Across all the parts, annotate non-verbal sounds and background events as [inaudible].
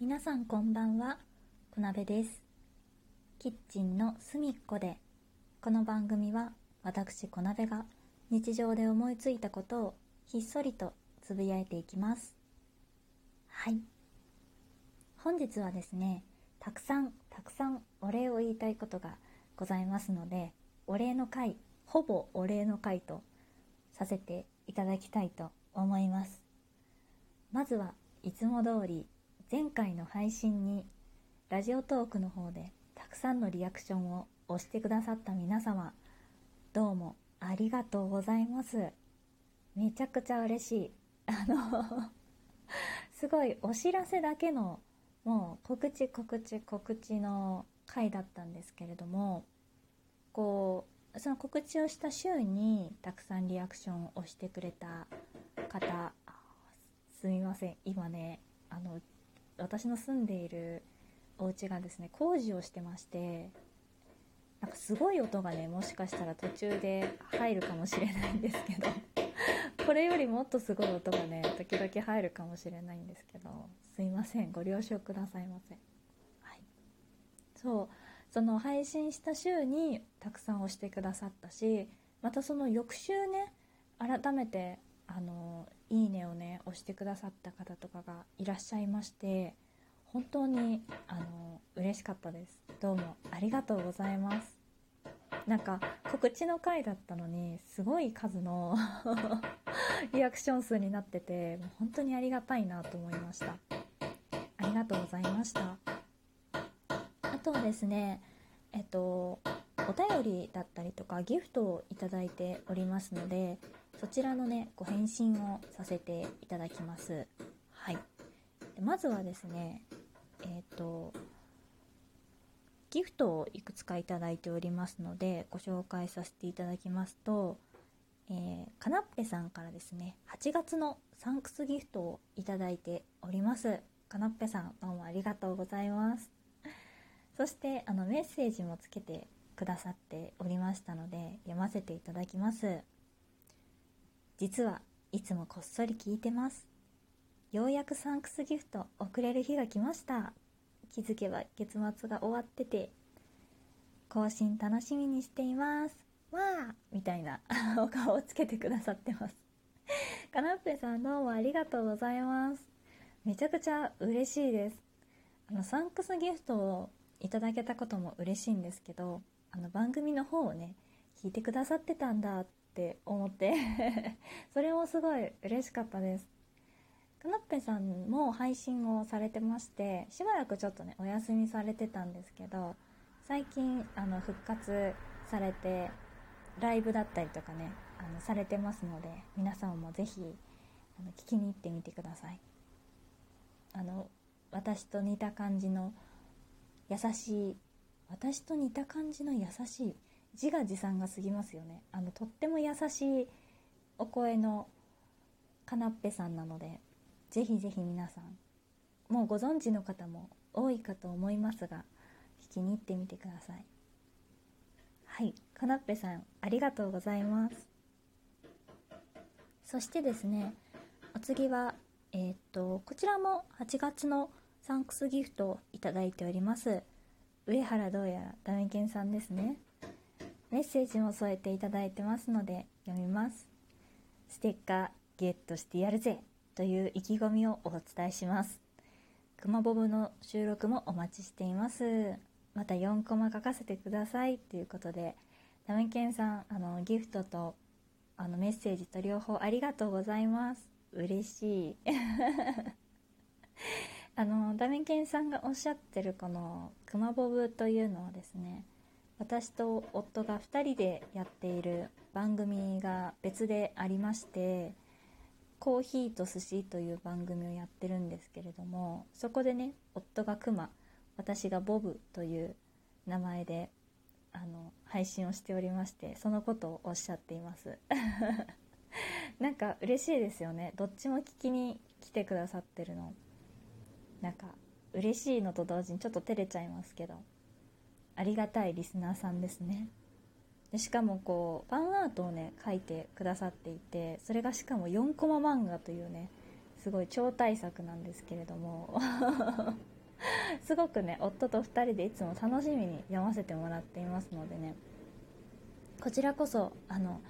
皆さんこんばんは、こなべです。キッチンの隅っこで、この番組は私こなべが日常で思いついたことをひっそりとつぶやいていきます。はい。本日はですね、たくさんたくさんお礼を言いたいことがございますので、お礼の会、ほぼお礼の会とさせていただきたいと思います。まずはいつも通り前回の配信にラジオトークの方でたくさんのリアクションを押してくださった皆様どうもありがとうございます。めちゃくちゃ嬉しい。あの [laughs] すごいお知らせだけのもう告知告知告知の回だったんですけれどもこうその告知をした週にたくさんリアクションを押してくれた方すみません。今ねあの私の住んでいるお家がですね工事をしてましてなんかすごい音がねもしかしたら途中で入るかもしれないんですけどこれよりもっとすごい音がね時々入るかもしれないんですけどすいませんご了承くださいませ。はい。そうその配信した週にたくさん押してくださったしまたその翌週ね改めてあのいいねをね押してくださった方とかがいらっしゃいまして本当にあの嬉しかったです。どうもありがとうございます。なんか告知の回だったのにすごい数の [laughs] リアクション数になっててもう本当にありがたいなと思いました。ありがとうございました。あとはですねえっとお便りだったりとかギフトをいただいておりますのでそちらのねご返信をさせていただきます。はい。まずはですねえっ、とギフトをいくつかいただいておりますのでご紹介させていただきますと、えー、かなっぺさんからですね8月のサンクスギフトをいただいております。かなっぺさんどうもありがとうございます。[laughs] そしてあのメッセージもつけてくださっておりましたので読ませていただきます。実はいつもこっそり聞いてます。ようやくサンクスギフト送れる日が来ました。気づけば月末が終わってて更新楽しみにしています。わーみたいな [laughs] お顔をつけてくださってます。かなっぺさんどうもありがとうございます。めちゃくちゃ嬉しいです。あのサンクスギフトをいただけたことも嬉しいんですけどあの番組の方をね聞いてくださってたんだっって思って [laughs] それもすごい嬉しかったです。かなっぺさんも配信をされてましてしばらくちょっとねお休みされてたんですけど最近あの復活されてライブだったりとかねあのされてますので皆さんもぜひあの聞きに行ってみてください。あの私と似た感じの優しい私と似た感じの優しい自画自賛が過ぎますよね。あのとっても優しいお声のかなっぺさんなのでぜひぜひ皆さんもうご存知の方も多いかと思いますが聞きに行ってみてください。はい。かなっぺさんありがとうございます。そしてですねお次はえー、っとこちらも8月のサンクスギフトをいただいております上原どうやらダメケンさんですね。メッセージも添えていただいてますので読みます。ステッカーゲットしてやるぜという意気込みをお伝えします。くまボブの収録もお待ちしています。また4コマ書かせてくださいということでダメケンさんあのギフトとあのメッセージと両方ありがとうございます。嬉しい。[laughs] あのダメケンさんがおっしゃってるこのくまボブというのはですね私と夫が2人でやっている番組が別でありましてコーヒーと寿司という番組をやってるんですけれどもそこでね夫がクマ私がボブという名前であの配信をしておりましてそのことをおっしゃっています。[laughs] なんか嬉しいですよね。どっちも聞きに来てくださってるの。なんか嬉しいのと同時にちょっと照れちゃいますけど。ありがたいリスナーさんですね。でしかもこうファンアートをね書いてくださっていてそれがしかも4コマ漫画というねすごい超大作なんですけれども。[laughs] すごくね夫と2人でいつも楽しみに読ませてもらっていますのでね。こちらこそあの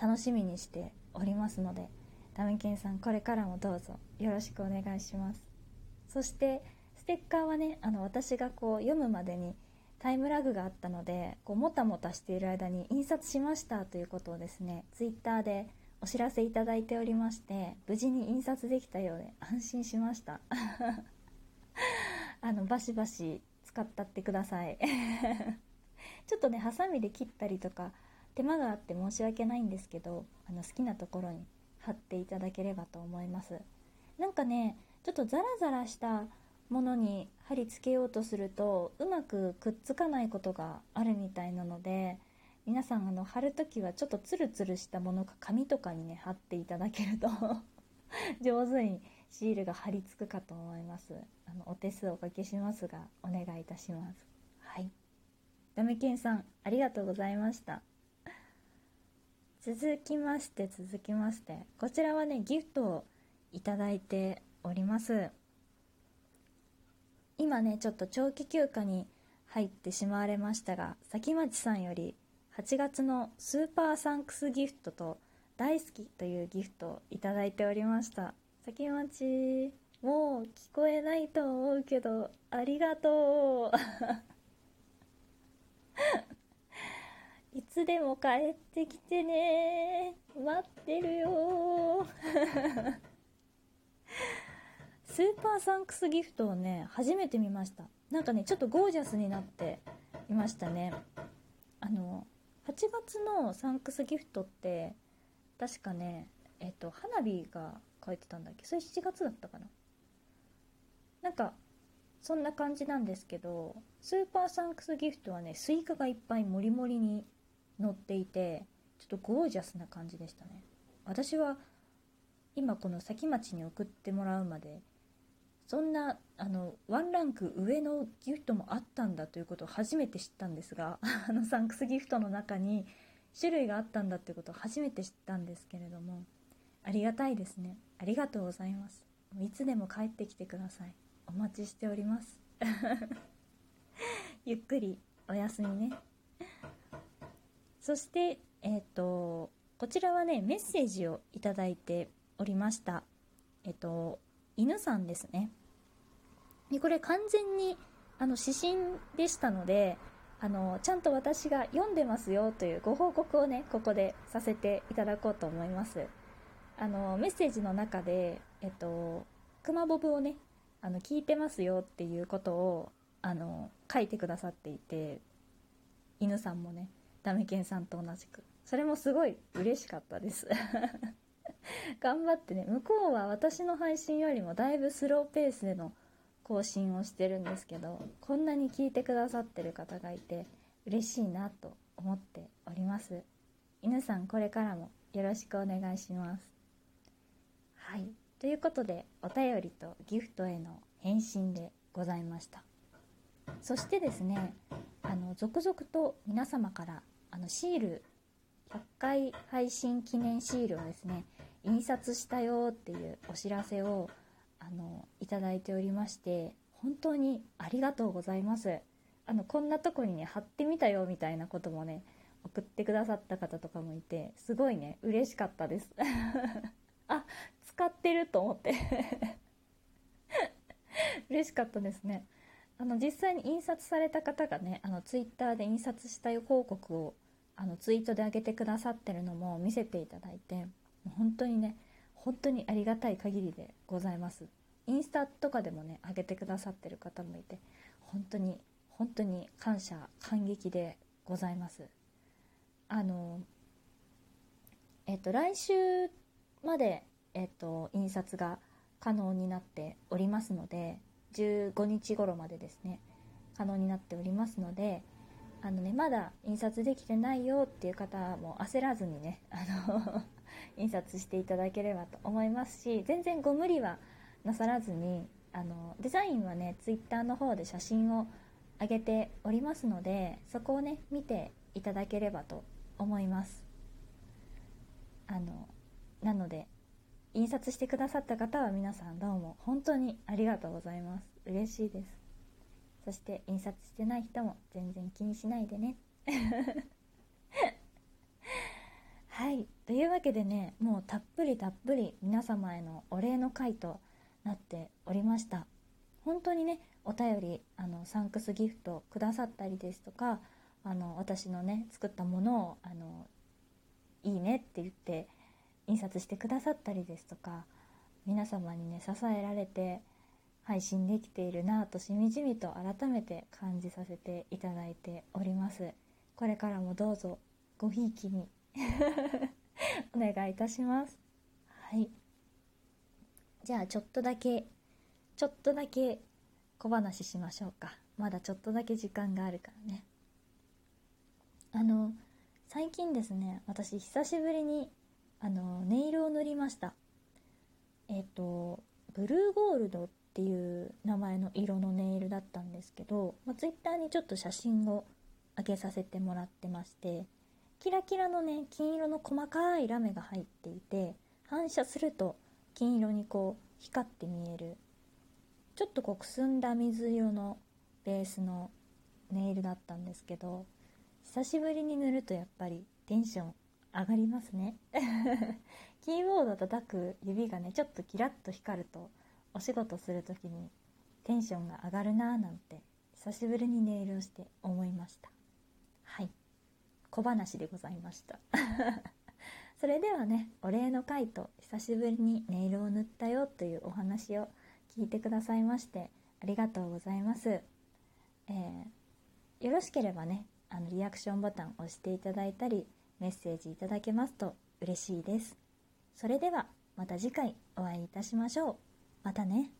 楽しみにしておりますのでダメケンさんこれからもどうぞよろしくお願いします。そしてステッカーはねあの私がこう読むまでにタイムラグがあったのでこうもたもたしている間に印刷しましたということをですねツイッターでお知らせいただいておりまして無事に印刷できたようで安心しました。[laughs] あのバシバシ使ったってください。[laughs] ちょっとねハサミで切ったりとか手間があって申し訳ないんですけどあの好きなところに貼っていただければと思います。なんかねちょっとザラザラしたものに貼り付けようとするとうまくくっつかないことがあるみたいなので皆さんあの貼る時はちょっとツルツルしたものか紙とかにね貼っていただけると [laughs] 上手にシールが貼り付くかと思います。あのお手数おかけしますがお願いいたします。はい。ダメケンさんありがとうございました。続きまして続きまして。こちらはねギフトをいただいております。今ねちょっと長期休暇に入ってしまわれましたが崎町さんより8月のスーパーサンクスギフトと大好きというギフトをいただいておりました。崎町もう聞こえないと思うけどありがとう。いつでも帰ってきてね。待ってるよ。スーパーサンクスギフトをね初めて見ました。なんかねちょっとゴージャスになっていましたね。あの8月のサンクスギフトって確かねえっと花火が書いてたんだっけ？それ7月だったかな？なんかそんな感じなんですけどスーパーサンクスギフトはねスイカがいっぱいもりもりに乗っていてちょっとゴージャスな感じでしたね。私は今この先町に送ってもらうまでそんなあのワンランク上のギフトもあったんだということを初めて知ったんですが [laughs] あのサンクスギフトの中に種類があったんだっていうことを初めて知ったんですけれどもありがたいですね。ありがとうございます。いつでも帰ってきてください。お待ちしております。[laughs] ゆっくりお休みね。そしてえっ、ー、とこちらはねメッセージをいただいておりました。えっ、ー、と犬さんですね。でこれ完全にあの指針でしたのであのちゃんと私が読んでますよというご報告をねここでさせていただこうと思います。あのメッセージの中でえっと熊ボブをねあの聞いてますよっていうことをあの書いてくださっていて犬さんもねダメケンさんと同じく。それもすごい嬉しかったです。[laughs] 頑張ってね向こうは私の配信よりもだいぶスローペースでの更新をしてるんですけどこんなに聞いてくださってる方がいて嬉しいなと思っております。犬さんこれからもよろしくお願いします。はい。ということでお便りとギフトへの返信でございました。そしてですねあの続々と皆様からあのシール100回配信記念シールをですね印刷したよっていうお知らせをあのいただいておりまして本当にありがとうございます。あのこんなとこにね貼ってみたよみたいなこともね送ってくださった方とかもいてすごいね嬉しかったです。[laughs] あ使ってると思って。[laughs] 嬉しかったですね。あの実際に印刷された方がねあのツイッターで印刷した広告をあのツイートで上げてくださってるのも見せていただいて本当にね本当にありがたい限りでございます。インスタとかでもね上げてくださってる方もいて本当に本当に感謝感激でございます。あのえっと来週までえっと印刷が可能になっておりますので15日頃までですね可能になっておりますのであのねまだ印刷できてないよっていう方も焦らずにねあの印刷していただければと思いますし全然ご無理はなさらずにあのデザインはね Twitter の方で写真を上げておりますのでそこをね見ていただければと思います。あのなので印刷してくださった方は皆さんどうも本当にありがとうございます。嬉しいです。そして印刷してない人も全然気にしないでね。はい。というわけでねもうたっぷりたっぷり皆様へのお礼の回となっておりました。本当にねお便りあのサンクスギフトくださったりですとかあの私のね作ったものをあのいいねって言って印刷してくださったりですとか皆様にね支えられて配信できているなぁとしみじみと改めて感じさせていただいております。これからもどうぞごひいきに [laughs] お願いいたします。はい。じゃあちょっとだけちょっとだけ小話しましょうか。まだちょっとだけ時間があるからね。あの最近ですね私久しぶりにあのネイルを塗りました。えっ、とブルーゴールドっていう名前の色のネイルだったんですけど、まあ、ツイッターにちょっと写真を上げさせてもらってましてキラキラのね金色の細かいラメが入っていて反射すると金色にこう光って見える。ちょっとこうくすんだ水色のベースのネイルだったんですけど久しぶりに塗るとやっぱりテンション上がりますね。[laughs] キーボード叩く指がねちょっとキラッと光るとお仕事する時にテンションが上がるなーなんて久しぶりにネイルをして思いました。小話でございました。[laughs] それではねお礼の回と久しぶりにネイルを塗ったよというお話を聞いてくださいましてありがとうございます、えー、よろしければねあのリアクションボタンを押していただいたりメッセージいただけますと嬉しいです。それではまた次回お会いいたしましょう。またね。